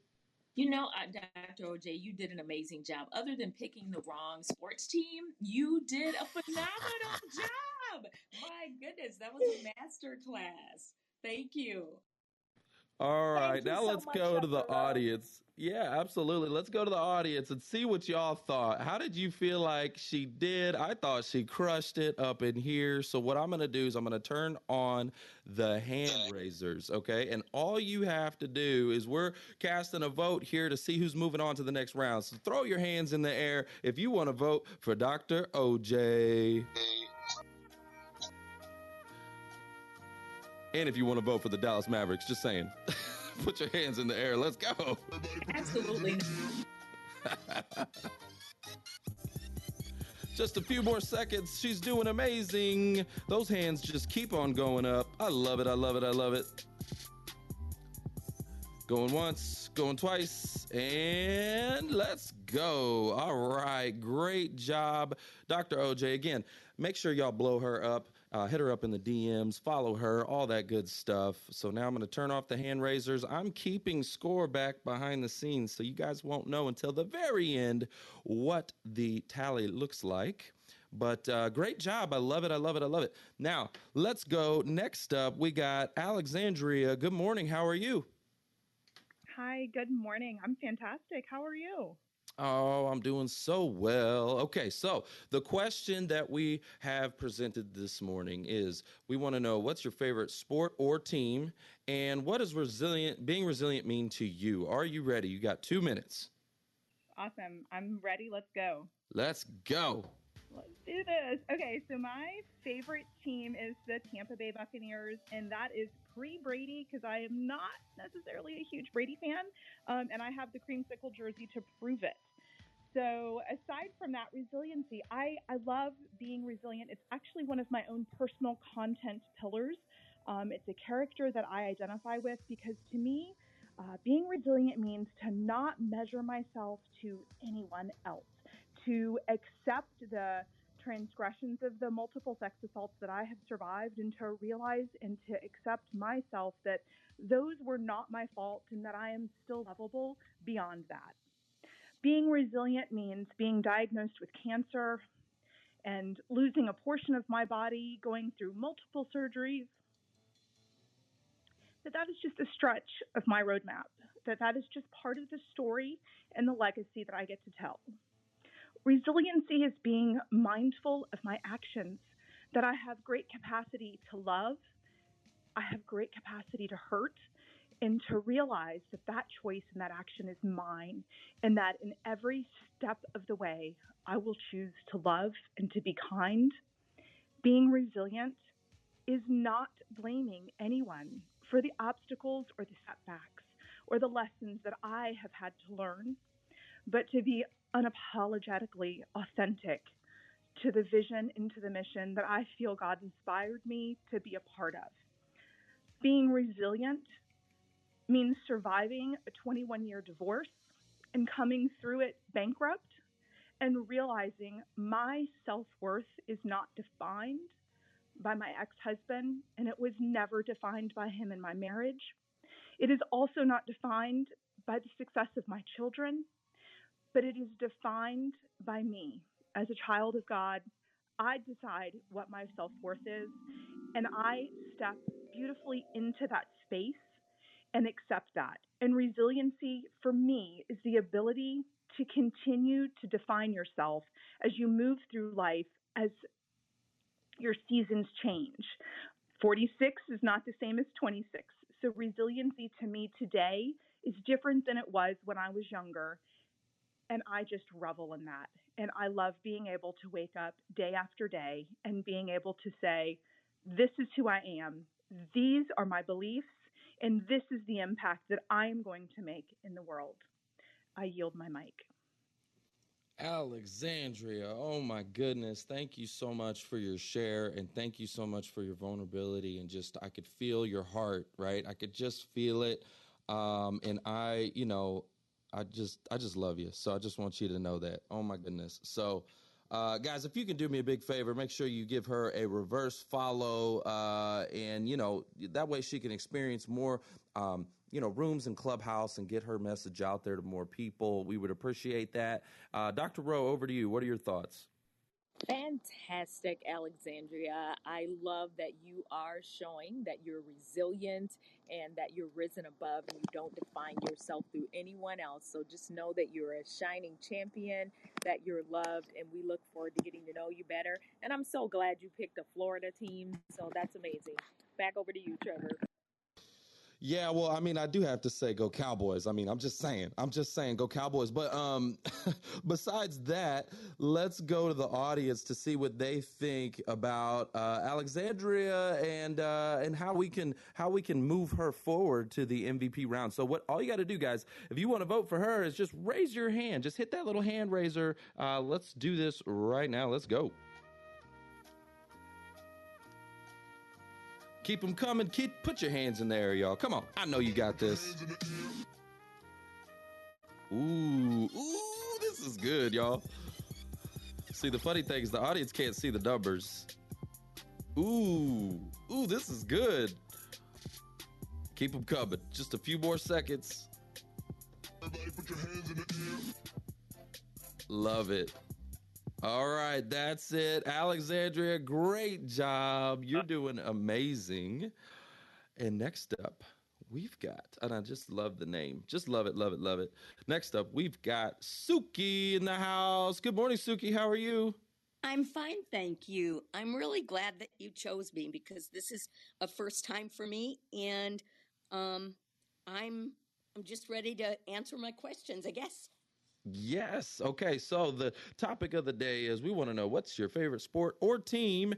You know, uh, Dr. OJ, you did an amazing job. Other than picking the wrong sports team, you did a phenomenal job. My goodness, that was a master class. Thank you. All right, now so let's go to the audience. Yeah, absolutely. Let's go to the audience and see what y'all thought. How did you feel like she did? I thought she crushed it up in here. So what I'm going to do is I'm going to turn on the hand raisers, okay? And all you have to do is we're casting a vote here to see who's moving on to the next round. So throw your hands in the air if you want to vote for Dr. OJ. And if you want to vote for the Dallas Mavericks, just saying. Put your hands in the air. Let's go. Absolutely. just a few more seconds. She's doing amazing. Those hands just keep on going up. I love it. I love it. I love it. Going once, going twice, and let's go. All right. Great job, Dr. OJ. Again, make sure y'all blow her up. Uh, hit her up in the DMs, follow her, all that good stuff. So now I'm going to turn off the hand raisers. I'm keeping score back behind the scenes, so you guys won't know until the very end what the tally looks like. But uh, great job. I love it. I love it. I love it. Now, let's go. Next up, we got Alexandria. Good morning. How are you? Hi, good morning. I'm fantastic. How are you? Oh, I'm doing so well. Okay, so the question that we have presented this morning is we want to know what's your favorite sport or team and what does resilient being resilient mean to you? Are you ready? You got 2 minutes. Awesome. I'm ready. Let's go. Let's go. Let's do this. Okay, so my favorite team is the Tampa Bay Buccaneers, and that is pre Brady because I am not necessarily a huge Brady fan, um, and I have the creamsicle jersey to prove it. So, aside from that resiliency, I, I love being resilient. It's actually one of my own personal content pillars. Um, it's a character that I identify with because to me, uh, being resilient means to not measure myself to anyone else to accept the transgressions of the multiple sex assaults that I have survived and to realize and to accept myself that those were not my fault and that I am still lovable beyond that. Being resilient means being diagnosed with cancer and losing a portion of my body, going through multiple surgeries. That that is just a stretch of my roadmap. That that is just part of the story and the legacy that I get to tell. Resiliency is being mindful of my actions, that I have great capacity to love, I have great capacity to hurt, and to realize that that choice and that action is mine, and that in every step of the way, I will choose to love and to be kind. Being resilient is not blaming anyone for the obstacles or the setbacks. or the lessons that I have had to learn, but to be unapologetically authentic to the vision and to the mission that I feel God inspired me to be a part of. Being resilient means surviving a 21 year divorce and coming through it bankrupt and realizing my self worth is not defined by my ex husband and it was never defined by him in my marriage. It is also not defined by the success of my children, but it is defined by me as a child of God. I decide what my self worth is, and I step beautifully into that space and accept that. And resiliency for me is the ability to continue to define yourself as you move through life as your seasons change. 46 is not the same as 26. So, resiliency to me today is different than it was when I was younger. And I just revel in that. And I love being able to wake up day after day and being able to say, This is who I am. These are my beliefs. And this is the impact that I am going to make in the world. I yield my mic. Alexandria, oh my goodness. Thank you so much for your share and thank you so much for your vulnerability. And just, I could feel your heart, right? I could just feel it. Um, and I, you know, I just, I just love you. So I just want you to know that. Oh my goodness. So, uh, guys, if you can do me a big favor, make sure you give her a reverse follow, uh, and you know that way she can experience more, um, you know, rooms and clubhouse and get her message out there to more people. We would appreciate that. Uh, Dr. Rowe, over to you. What are your thoughts? Fantastic, Alexandria. I love that you are showing that you're resilient and that you're risen above and you don't define yourself through anyone else. So just know that you're a shining champion, that you're loved, and we look forward to getting to know you better. And I'm so glad you picked a Florida team. So that's amazing. Back over to you, Trevor. Yeah, well, I mean, I do have to say, go Cowboys. I mean, I'm just saying, I'm just saying, go Cowboys. But um, besides that, let's go to the audience to see what they think about uh, Alexandria and uh, and how we can how we can move her forward to the MVP round. So, what all you got to do, guys, if you want to vote for her, is just raise your hand. Just hit that little hand raiser. Uh, let's do this right now. Let's go. Keep them coming. Keep put your hands in there, y'all. Come on. I know you got this. Ooh, ooh, this is good, y'all. See, the funny thing is the audience can't see the numbers. Ooh, ooh, this is good. Keep them coming. Just a few more seconds. Love it. All right, that's it. Alexandria, great job. You're doing amazing. And next up, we've got, and I just love the name. Just love it, love it, love it. Next up, we've got Suki in the house. Good morning, Suki. How are you? I'm fine, thank you. I'm really glad that you chose me because this is a first time for me, and um, I'm I'm just ready to answer my questions, I guess. Yes. Okay. So the topic of the day is we want to know what's your favorite sport or team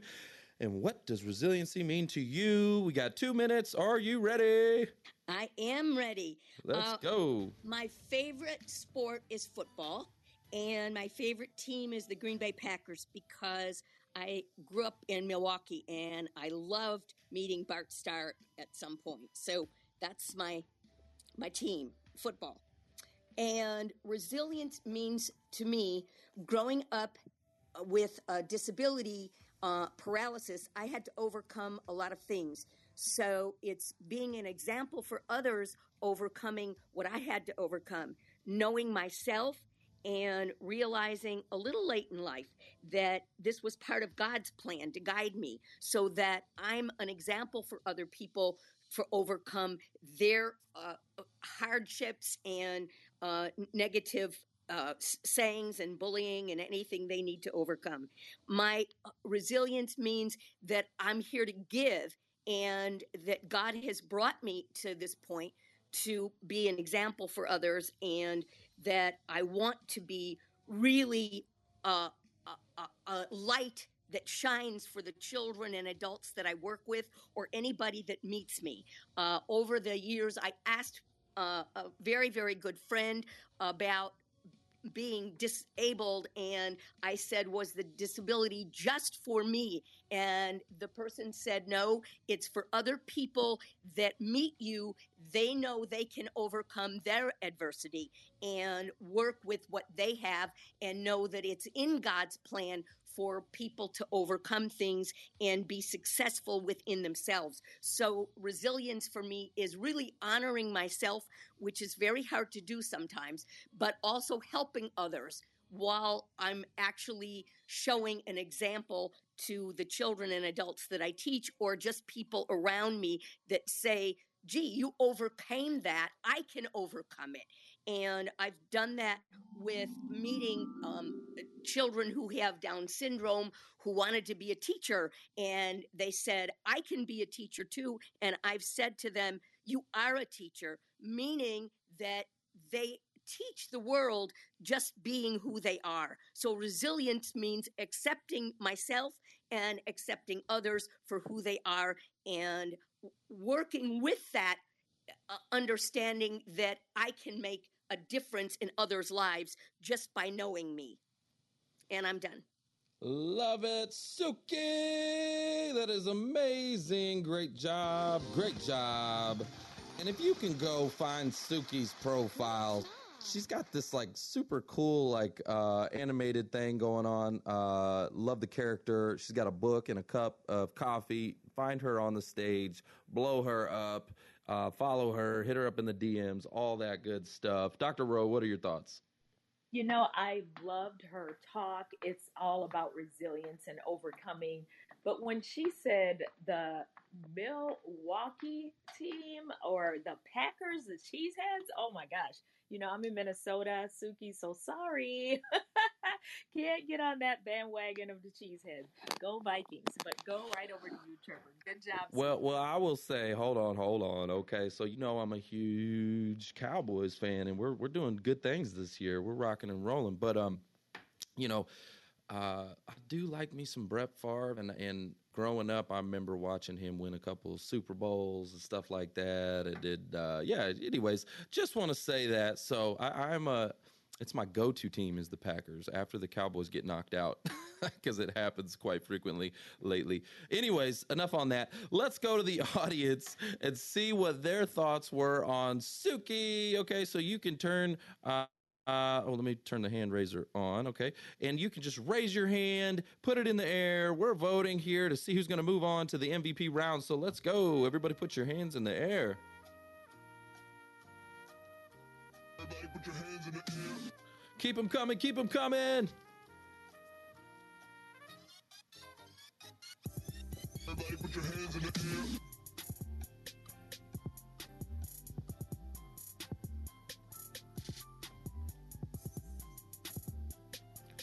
and what does resiliency mean to you? We got two minutes. Are you ready? I am ready. Let's uh, go. My favorite sport is football, and my favorite team is the Green Bay Packers because I grew up in Milwaukee and I loved meeting Bart Starr at some point. So that's my my team, football. And resilience means to me, growing up with a disability, uh, paralysis, I had to overcome a lot of things. So it's being an example for others overcoming what I had to overcome, knowing myself and realizing a little late in life that this was part of God's plan to guide me so that I'm an example for other people for overcome their uh, hardships and uh, negative uh, sayings and bullying and anything they need to overcome. My uh, resilience means that I'm here to give and that God has brought me to this point to be an example for others and that I want to be really uh, a, a, a light that shines for the children and adults that I work with or anybody that meets me. Uh, over the years, I asked a very, very good friend about being disabled and i said was the disability just for me? And the person said no it's for other people that meet you. They know they can overcome their adversity and work with what they have and know that it's in god's plan for people to overcome things and be successful within themselves. So, resilience for me is really honoring myself, which is very hard to do sometimes, but also helping others while I'm actually showing an example to the children and adults that I teach, or just people around me that say, gee, you overcame that. I can overcome it. And I've done that with meeting um, children who have Down syndrome who wanted to be a teacher. And they said, I can be a teacher too. And I've said to them, You are a teacher, meaning that they teach the world just being who they are. So resilience means accepting myself and accepting others for who they are and working with that understanding that I can make a difference in others' lives just by knowing me. And I'm done. Love it, Suki. That is amazing. Great job. Great job. And if you can go find Suki's profile, she's got this like super cool like uh animated thing going on uh love the character she's got a book and a cup of coffee find her on the stage blow her up uh, follow her, hit her up in the DMs, all that good stuff. Dr. Rowe, what are your thoughts? You know, I loved her talk. It's all about resilience and overcoming. But when she said the Milwaukee team or the Packers, the Cheeseheads, oh my gosh. You know, I'm in Minnesota, Suki, so sorry. Can't get on that bandwagon of the Cheeseheads. Go Vikings, but go right over to you, Trevor. Good job. Well, well, I will say, hold on, hold on. Okay, so you know I'm a huge Cowboys fan, and we're we're doing good things this year. We're rocking and rolling, but um, you know, uh, I do like me some Brett Favre, and and growing up, I remember watching him win a couple of Super Bowls and stuff like that. It did, uh, yeah. Anyways, just want to say that. So I, I'm a, it's my go-to team is the Packers after the Cowboys get knocked out because it happens quite frequently lately. Anyways, enough on that. Let's go to the audience and see what their thoughts were on Suki. Okay, so you can turn. Uh, uh, oh, let me turn the hand raiser on. Okay. And you can just raise your hand, put it in the air. We're voting here to see who's going to move on to the MVP round. So let's go. Everybody put your hands in the air. Your hands in the air. Keep them coming. Keep them coming. Everybody put your hands in the air.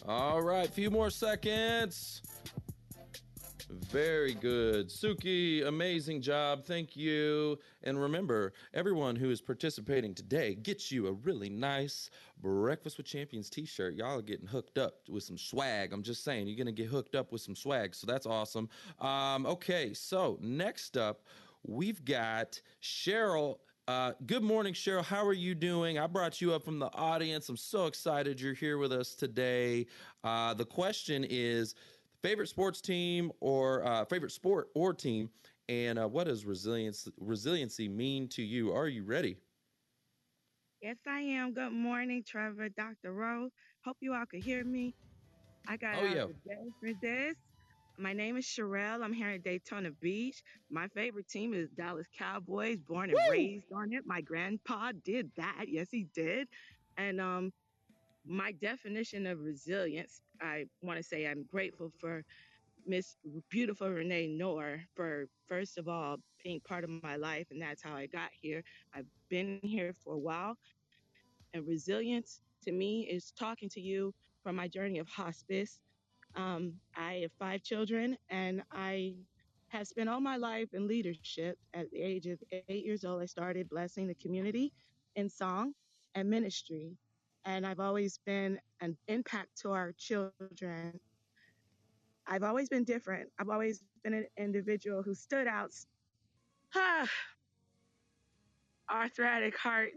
All right, few more seconds. Very good. Suki, amazing job. Thank you. And remember, everyone who is participating today gets you a really nice Breakfast with Champions t shirt. Y'all are getting hooked up with some swag. I'm just saying, you're going to get hooked up with some swag. So that's awesome. Um, okay, so next up, we've got Cheryl uh, good morning, Cheryl. How are you doing? I brought you up from the audience. I'm so excited you're here with us today. Uh, the question is favorite sports team or uh, favorite sport or team, and uh, what does resilience resiliency mean to you? Are you ready? Yes, I am. Good morning, Trevor, Dr. Rowe. Hope you all could hear me. I got oh, out yeah. for this. My name is Sherelle. I'm here in Daytona Beach. My favorite team is Dallas Cowboys, born and Woo! raised on it. My grandpa did that. Yes, he did. And um, my definition of resilience, I want to say I'm grateful for Miss Beautiful Renee Noor for, first of all, being part of my life. And that's how I got here. I've been here for a while. And resilience to me is talking to you from my journey of hospice um, I have five children, and I have spent all my life in leadership. At the age of eight years old, I started blessing the community in song and ministry. And I've always been an impact to our children. I've always been different. I've always been an individual who stood out. Ah, arthritic heart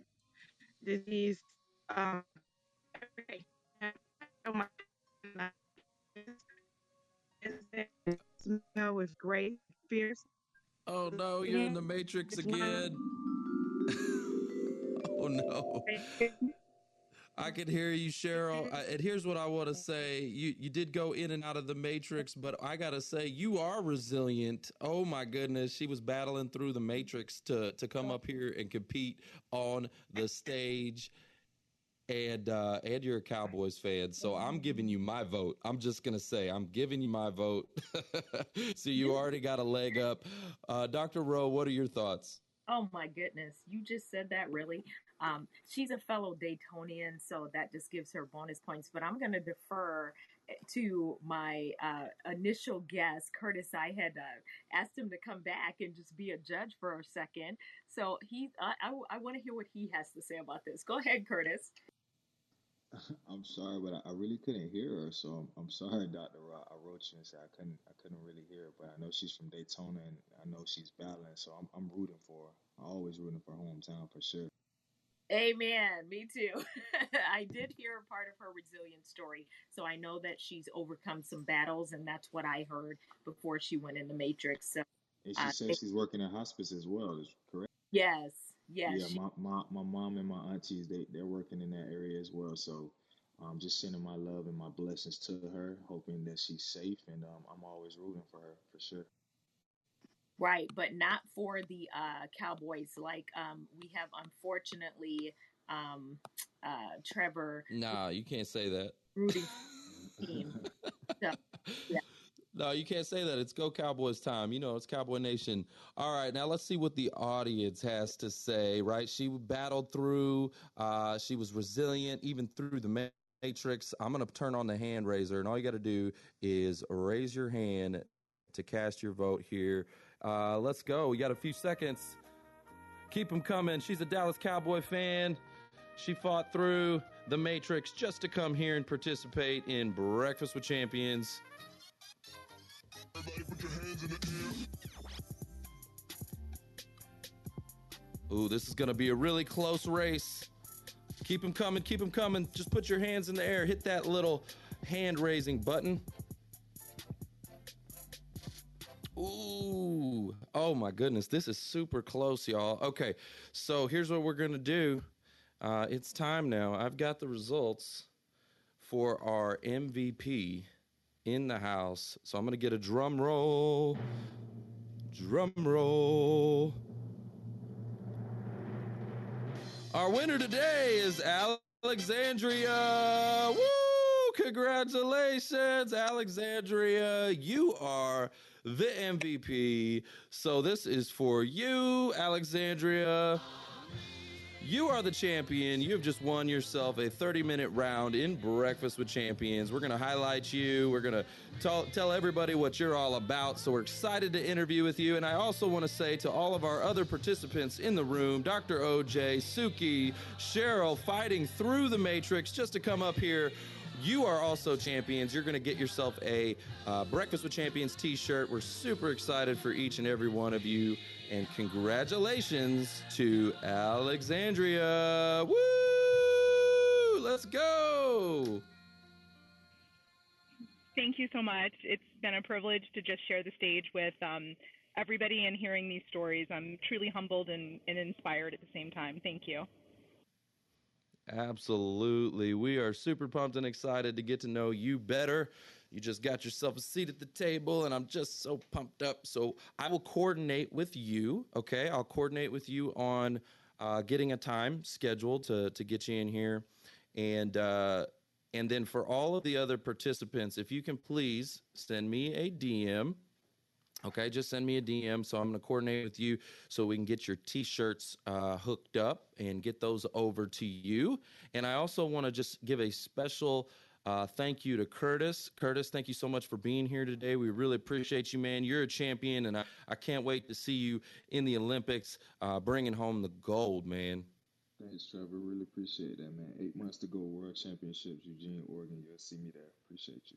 disease. Um, smell was great, fierce. Oh no, you're in the matrix again. oh no. I can hear you, Cheryl. I, and here's what I want to say: you you did go in and out of the matrix, but I gotta say you are resilient. Oh my goodness, she was battling through the matrix to to come up here and compete on the stage. And uh, and you're a Cowboys fan, so I'm giving you my vote. I'm just gonna say I'm giving you my vote. so you already got a leg up. Uh, Dr. Rowe, what are your thoughts? Oh my goodness, you just said that really. Um, she's a fellow Daytonian, so that just gives her bonus points. But I'm going to defer eh, to my uh, initial guest, Curtis. I had uh, asked him to come back and just be a judge for a second. So he, I, I, I want to hear what he has to say about this. Go ahead, Curtis. I'm sorry, but I, really couldn't hear her. So I'm, I'm sorry, Doctor. I and said I couldn't, I couldn't really hear her. But I know she's from Daytona, and I know she's battling. So I'm, I'm rooting for her. I'm always rooting for hometown for sure. Amen. Me too. I did hear a part of her resilience story, so I know that she's overcome some battles, and that's what I heard before she went in the Matrix. So, and she uh, says she's working in hospice as well. Is correct? Yes. Yes. Yeah. She, my, my my mom and my aunties they they're working in that area as well. So, um, just sending my love and my blessings to her, hoping that she's safe, and um, I'm always rooting for her for sure. Right, but not for the uh, Cowboys. Like um, we have, unfortunately, um, uh, Trevor. Nah, you can't say that. Rooting team. So, yeah. No, you can't say that. It's Go Cowboys time. You know, it's Cowboy Nation. All right, now let's see what the audience has to say, right? She battled through, uh, she was resilient even through the matrix. I'm going to turn on the hand raiser, and all you got to do is raise your hand to cast your vote here. Uh, let's go. We got a few seconds. Keep them coming. She's a Dallas Cowboy fan. She fought through the Matrix just to come here and participate in Breakfast with Champions. Ooh, this is going to be a really close race. Keep them coming, keep them coming. Just put your hands in the air, hit that little hand raising button. Ooh. Oh my goodness. This is super close, y'all. Okay. So here's what we're going to do. Uh, it's time now. I've got the results for our MVP in the house. So I'm going to get a drum roll. Drum roll. Our winner today is Alexandria. Woo! Congratulations, Alexandria. You are the MVP. So this is for you, Alexandria. You are the champion. You have just won yourself a 30 minute round in Breakfast with Champions. We're going to highlight you. We're going to tell, everybody what you're all about. So we're excited to interview with you. And I also want to say to all of our other participants in the room Dr. OJ, Suki, Cheryl, fighting through the matrix just to come up here you are also champions. You're going to get yourself a uh, Breakfast with Champions t shirt. We're super excited for each and every one of you. And congratulations to Alexandria. Woo! Let's go. Thank you so much. It's been a privilege to just share the stage with um, everybody and hearing these stories. I'm truly humbled and, and inspired at the same time. Thank you. Absolutely. We are super pumped and excited to get to know you better. You just got yourself a seat at the table, and I'm just so pumped up. So I will coordinate with you. Okay, I'll coordinate with you on uh, getting a time scheduled to to get you in here, and uh, and then for all of the other participants, if you can please send me a DM Okay, just send me a DM. So I'm going to coordinate with you so we can get your t shirts uh, hooked up and get those over to you. And I also want to just give a special uh, thank you to Curtis. Curtis, thank you so much for being here today. We really appreciate you, man. You're a champion, and I, I can't wait to see you in the Olympics uh, bringing home the gold, man. Thanks, Trevor. Really appreciate that, man. Eight months to go, World Championships, Eugene, Oregon. You'll see me there. Appreciate you.